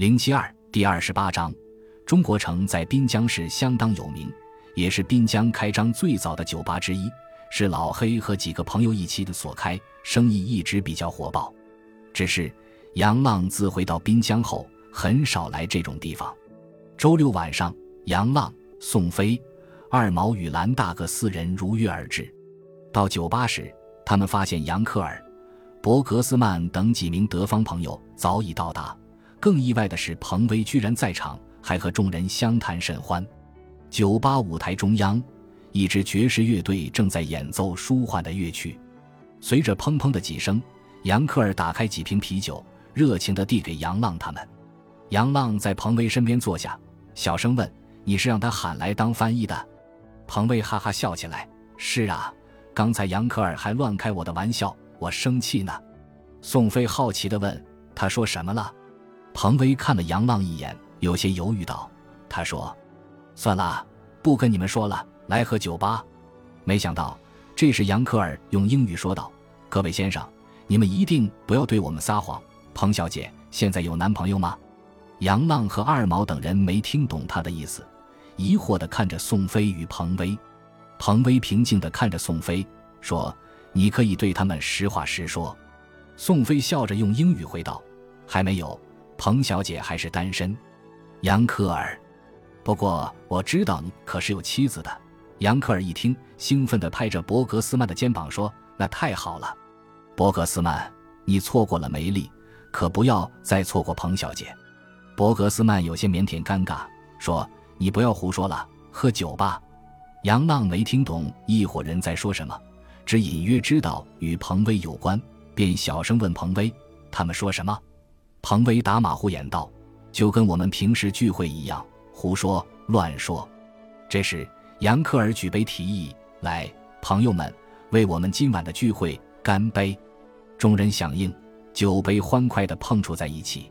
零七二第二十八章，中国城在滨江市相当有名，也是滨江开张最早的酒吧之一，是老黑和几个朋友一起的所开，生意一直比较火爆。只是杨浪自回到滨江后，很少来这种地方。周六晚上，杨浪、宋飞、二毛与蓝大哥四人如约而至。到酒吧时，他们发现杨克尔、博格斯曼等几名德方朋友早已到达。更意外的是，彭威居然在场，还和众人相谈甚欢。酒吧舞台中央，一支爵士乐队正在演奏舒缓的乐曲。随着砰砰的几声，杨克尔打开几瓶啤酒，热情地递给杨浪他们。杨浪在彭威身边坐下，小声问：“你是让他喊来当翻译的？”彭威哈哈笑起来：“是啊，刚才杨克尔还乱开我的玩笑，我生气呢。”宋飞好奇地问：“他说什么了？”彭威看了杨浪一眼，有些犹豫道：“他说，算了，不跟你们说了，来喝酒吧。”没想到，这时杨克尔用英语说道：“各位先生，你们一定不要对我们撒谎。彭小姐现在有男朋友吗？”杨浪和二毛等人没听懂他的意思，疑惑地看着宋飞与彭威。彭威平静地看着宋飞，说：“你可以对他们实话实说。”宋飞笑着用英语回道：“还没有。”彭小姐还是单身，杨克尔。不过我知道你可是有妻子的。杨克尔一听，兴奋地拍着伯格斯曼的肩膀说：“那太好了，伯格斯曼，你错过了梅丽，可不要再错过彭小姐。”伯格斯曼有些腼腆尴尬，说：“你不要胡说了，喝酒吧。”杨浪没听懂一伙人在说什么，只隐约知道与彭威有关，便小声问彭威：“他们说什么？”彭威打马虎眼道：“就跟我们平时聚会一样，胡说乱说。”这时，杨克尔举杯提议：“来，朋友们，为我们今晚的聚会干杯！”众人响应，酒杯欢快地碰触在一起。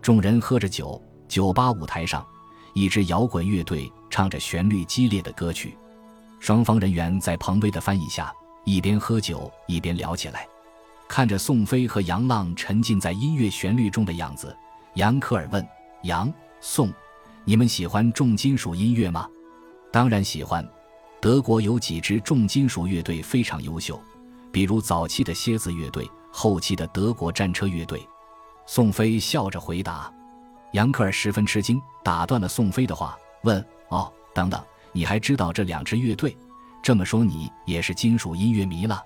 众人喝着酒，酒吧舞台上，一支摇滚乐队唱着旋律激烈的歌曲。双方人员在彭威的翻译下，一边喝酒一边聊起来。看着宋飞和杨浪沉浸在音乐旋律中的样子，杨克尔问杨宋：“你们喜欢重金属音乐吗？”“当然喜欢。”德国有几支重金属乐队非常优秀，比如早期的蝎子乐队，后期的德国战车乐队。宋飞笑着回答。杨克尔十分吃惊，打断了宋飞的话，问：“哦，等等，你还知道这两支乐队？这么说，你也是金属音乐迷了？”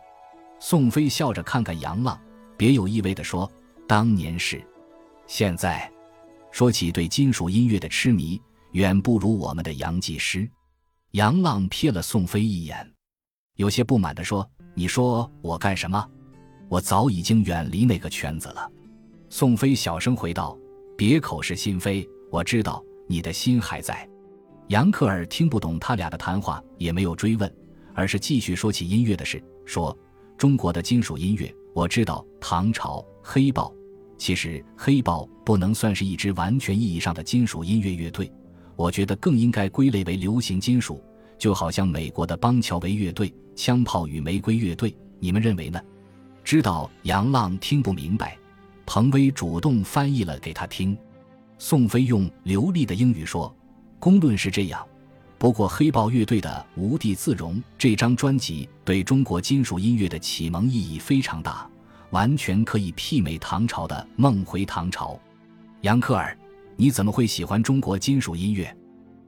宋飞笑着看看杨浪，别有意味地说：“当年是，现在，说起对金属音乐的痴迷，远不如我们的杨技师。”杨浪瞥了宋飞一眼，有些不满地说：“你说我干什么？我早已经远离那个圈子了。”宋飞小声回道：“别口是心非，我知道你的心还在。”杨克尔听不懂他俩的谈话，也没有追问，而是继续说起音乐的事，说。中国的金属音乐，我知道唐朝黑豹，其实黑豹不能算是一支完全意义上的金属音乐乐队，我觉得更应该归类为流行金属，就好像美国的邦乔维乐队、枪炮与玫瑰乐队，你们认为呢？知道杨浪听不明白，彭威主动翻译了给他听，宋飞用流利的英语说：“公论是这样。”不过，黑豹乐队的《无地自容》这张专辑对中国金属音乐的启蒙意义非常大，完全可以媲美唐朝的《梦回唐朝》。杨克尔，你怎么会喜欢中国金属音乐？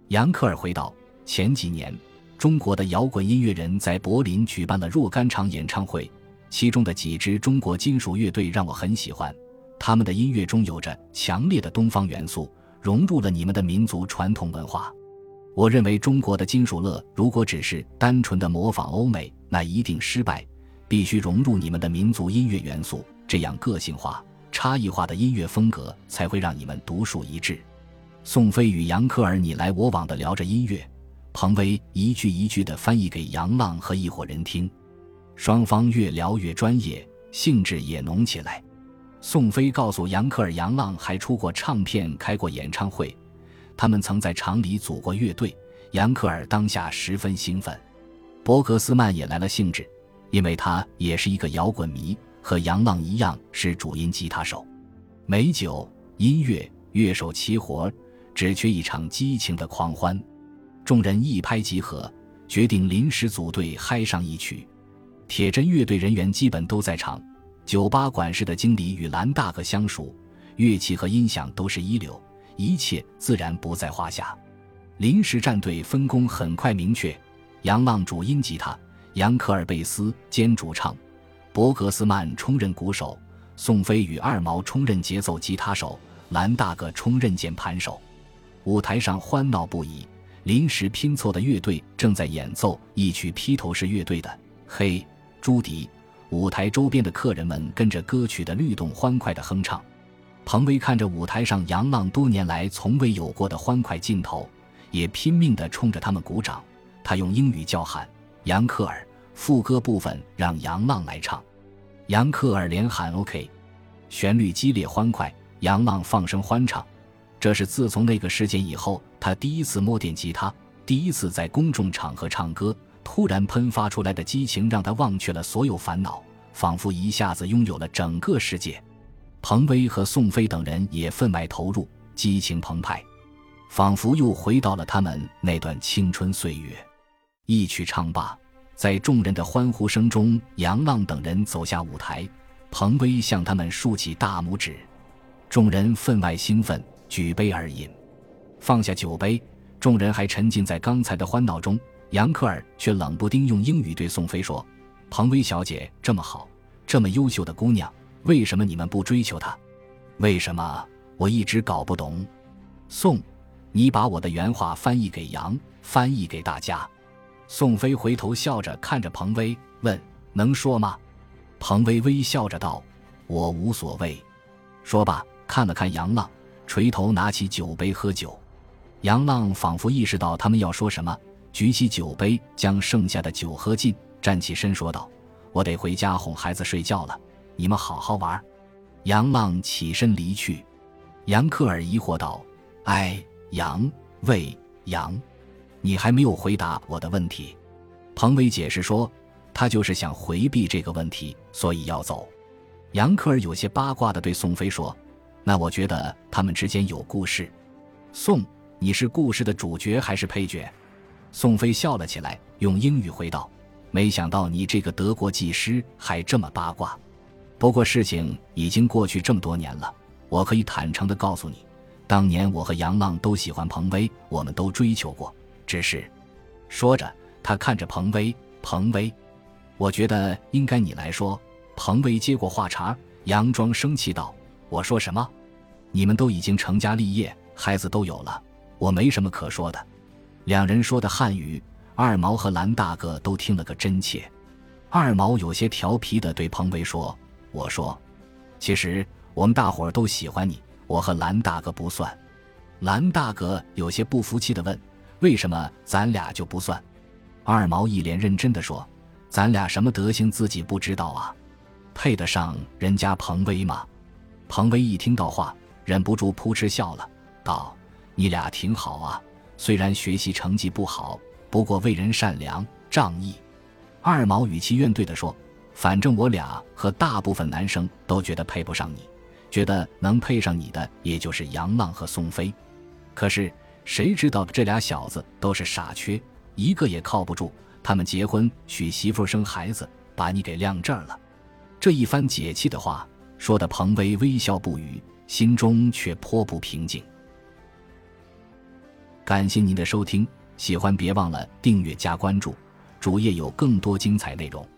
杨克尔回道：“前几年，中国的摇滚音乐人在柏林举办了若干场演唱会，其中的几支中国金属乐队让我很喜欢，他们的音乐中有着强烈的东方元素，融入了你们的民族传统文化。”我认为中国的金属乐如果只是单纯的模仿欧美，那一定失败。必须融入你们的民族音乐元素，这样个性化、差异化的音乐风格才会让你们独树一帜。宋飞与杨科尔你来我往的聊着音乐，彭威一句一句的翻译给杨浪和一伙人听。双方越聊越专业，兴致也浓起来。宋飞告诉杨科尔，杨浪还出过唱片，开过演唱会。他们曾在厂里组过乐队，杨克尔当下十分兴奋，伯格斯曼也来了兴致，因为他也是一个摇滚迷，和杨浪一样是主音吉他手。美酒、音乐、乐手齐活，只缺一场激情的狂欢。众人一拍即合，决定临时组队嗨上一曲。铁针乐队人员基本都在场，酒吧管事的经理与蓝大哥相熟，乐器和音响都是一流，一切自然不在话下。临时战队分工很快明确：杨浪主音吉他，杨科尔贝斯兼主唱，伯格斯曼充任鼓手，宋飞与二毛充任节奏吉他手，蓝大哥充任键盘手。舞台上欢闹不已，临时拼凑的乐队正在演奏一曲披头士乐队的《嘿》。朱迪，舞台周边的客人们跟着歌曲的律动欢快地哼唱。彭威看着舞台上杨浪多年来从未有过的欢快镜头，也拼命地冲着他们鼓掌。他用英语叫喊：“杨克尔，副歌部分让杨浪来唱。”杨克尔连喊 “OK”，旋律激烈欢快，杨浪放声欢唱。这是自从那个事件以后，他第一次摸电吉他，第一次在公众场合唱歌。突然喷发出来的激情让他忘却了所有烦恼，仿佛一下子拥有了整个世界。彭威和宋飞等人也分外投入，激情澎湃，仿佛又回到了他们那段青春岁月。一曲唱罢，在众人的欢呼声中，杨浪等人走下舞台，彭威向他们竖起大拇指。众人分外兴奋，举杯而饮。放下酒杯，众人还沉浸在刚才的欢闹中。杨克尔却冷不丁用英语对宋飞说：“彭威小姐这么好，这么优秀的姑娘，为什么你们不追求他？为什么？我一直搞不懂。”宋，你把我的原话翻译给杨，翻译给大家。宋飞回头笑着看着彭威，问：“能说吗？”彭威微笑着道：“我无所谓。”说罢，看了看杨浪，垂头拿起酒杯喝酒。杨浪仿佛意识到他们要说什么。举起酒杯，将剩下的酒喝尽，站起身说道：“我得回家哄孩子睡觉了，你们好好玩。”杨浪起身离去。杨克尔疑惑道：“哎，杨魏杨，你还没有回答我的问题。”彭伟解释说：“他就是想回避这个问题，所以要走。”杨克尔有些八卦地对宋飞说：“那我觉得他们之间有故事。宋，你是故事的主角还是配角？”宋飞笑了起来，用英语回道：“没想到你这个德国技师还这么八卦。不过事情已经过去这么多年了，我可以坦诚地告诉你，当年我和杨浪都喜欢彭威，我们都追求过。只是……”说着，他看着彭威，彭威，我觉得应该你来说。彭威接过话茬，佯装生气道：“我说什么？你们都已经成家立业，孩子都有了，我没什么可说的。”两人说的汉语，二毛和蓝大哥都听了个真切。二毛有些调皮的对彭威说：“我说，其实我们大伙儿都喜欢你，我和蓝大哥不算。”蓝大哥有些不服气的问：“为什么咱俩就不算？”二毛一脸认真的说：“咱俩什么德行自己不知道啊，配得上人家彭威吗？”彭威一听到话，忍不住扑哧笑了，道：“你俩挺好啊。”虽然学习成绩不好，不过为人善良仗义。二毛语气怨怼地说：“反正我俩和大部分男生都觉得配不上你，觉得能配上你的也就是杨浪和宋飞。可是谁知道这俩小子都是傻缺，一个也靠不住。他们结婚娶媳妇生孩子，把你给晾这儿了。”这一番解气的话说的彭威微笑不语，心中却颇不平静。感谢您的收听，喜欢别忘了订阅加关注，主页有更多精彩内容。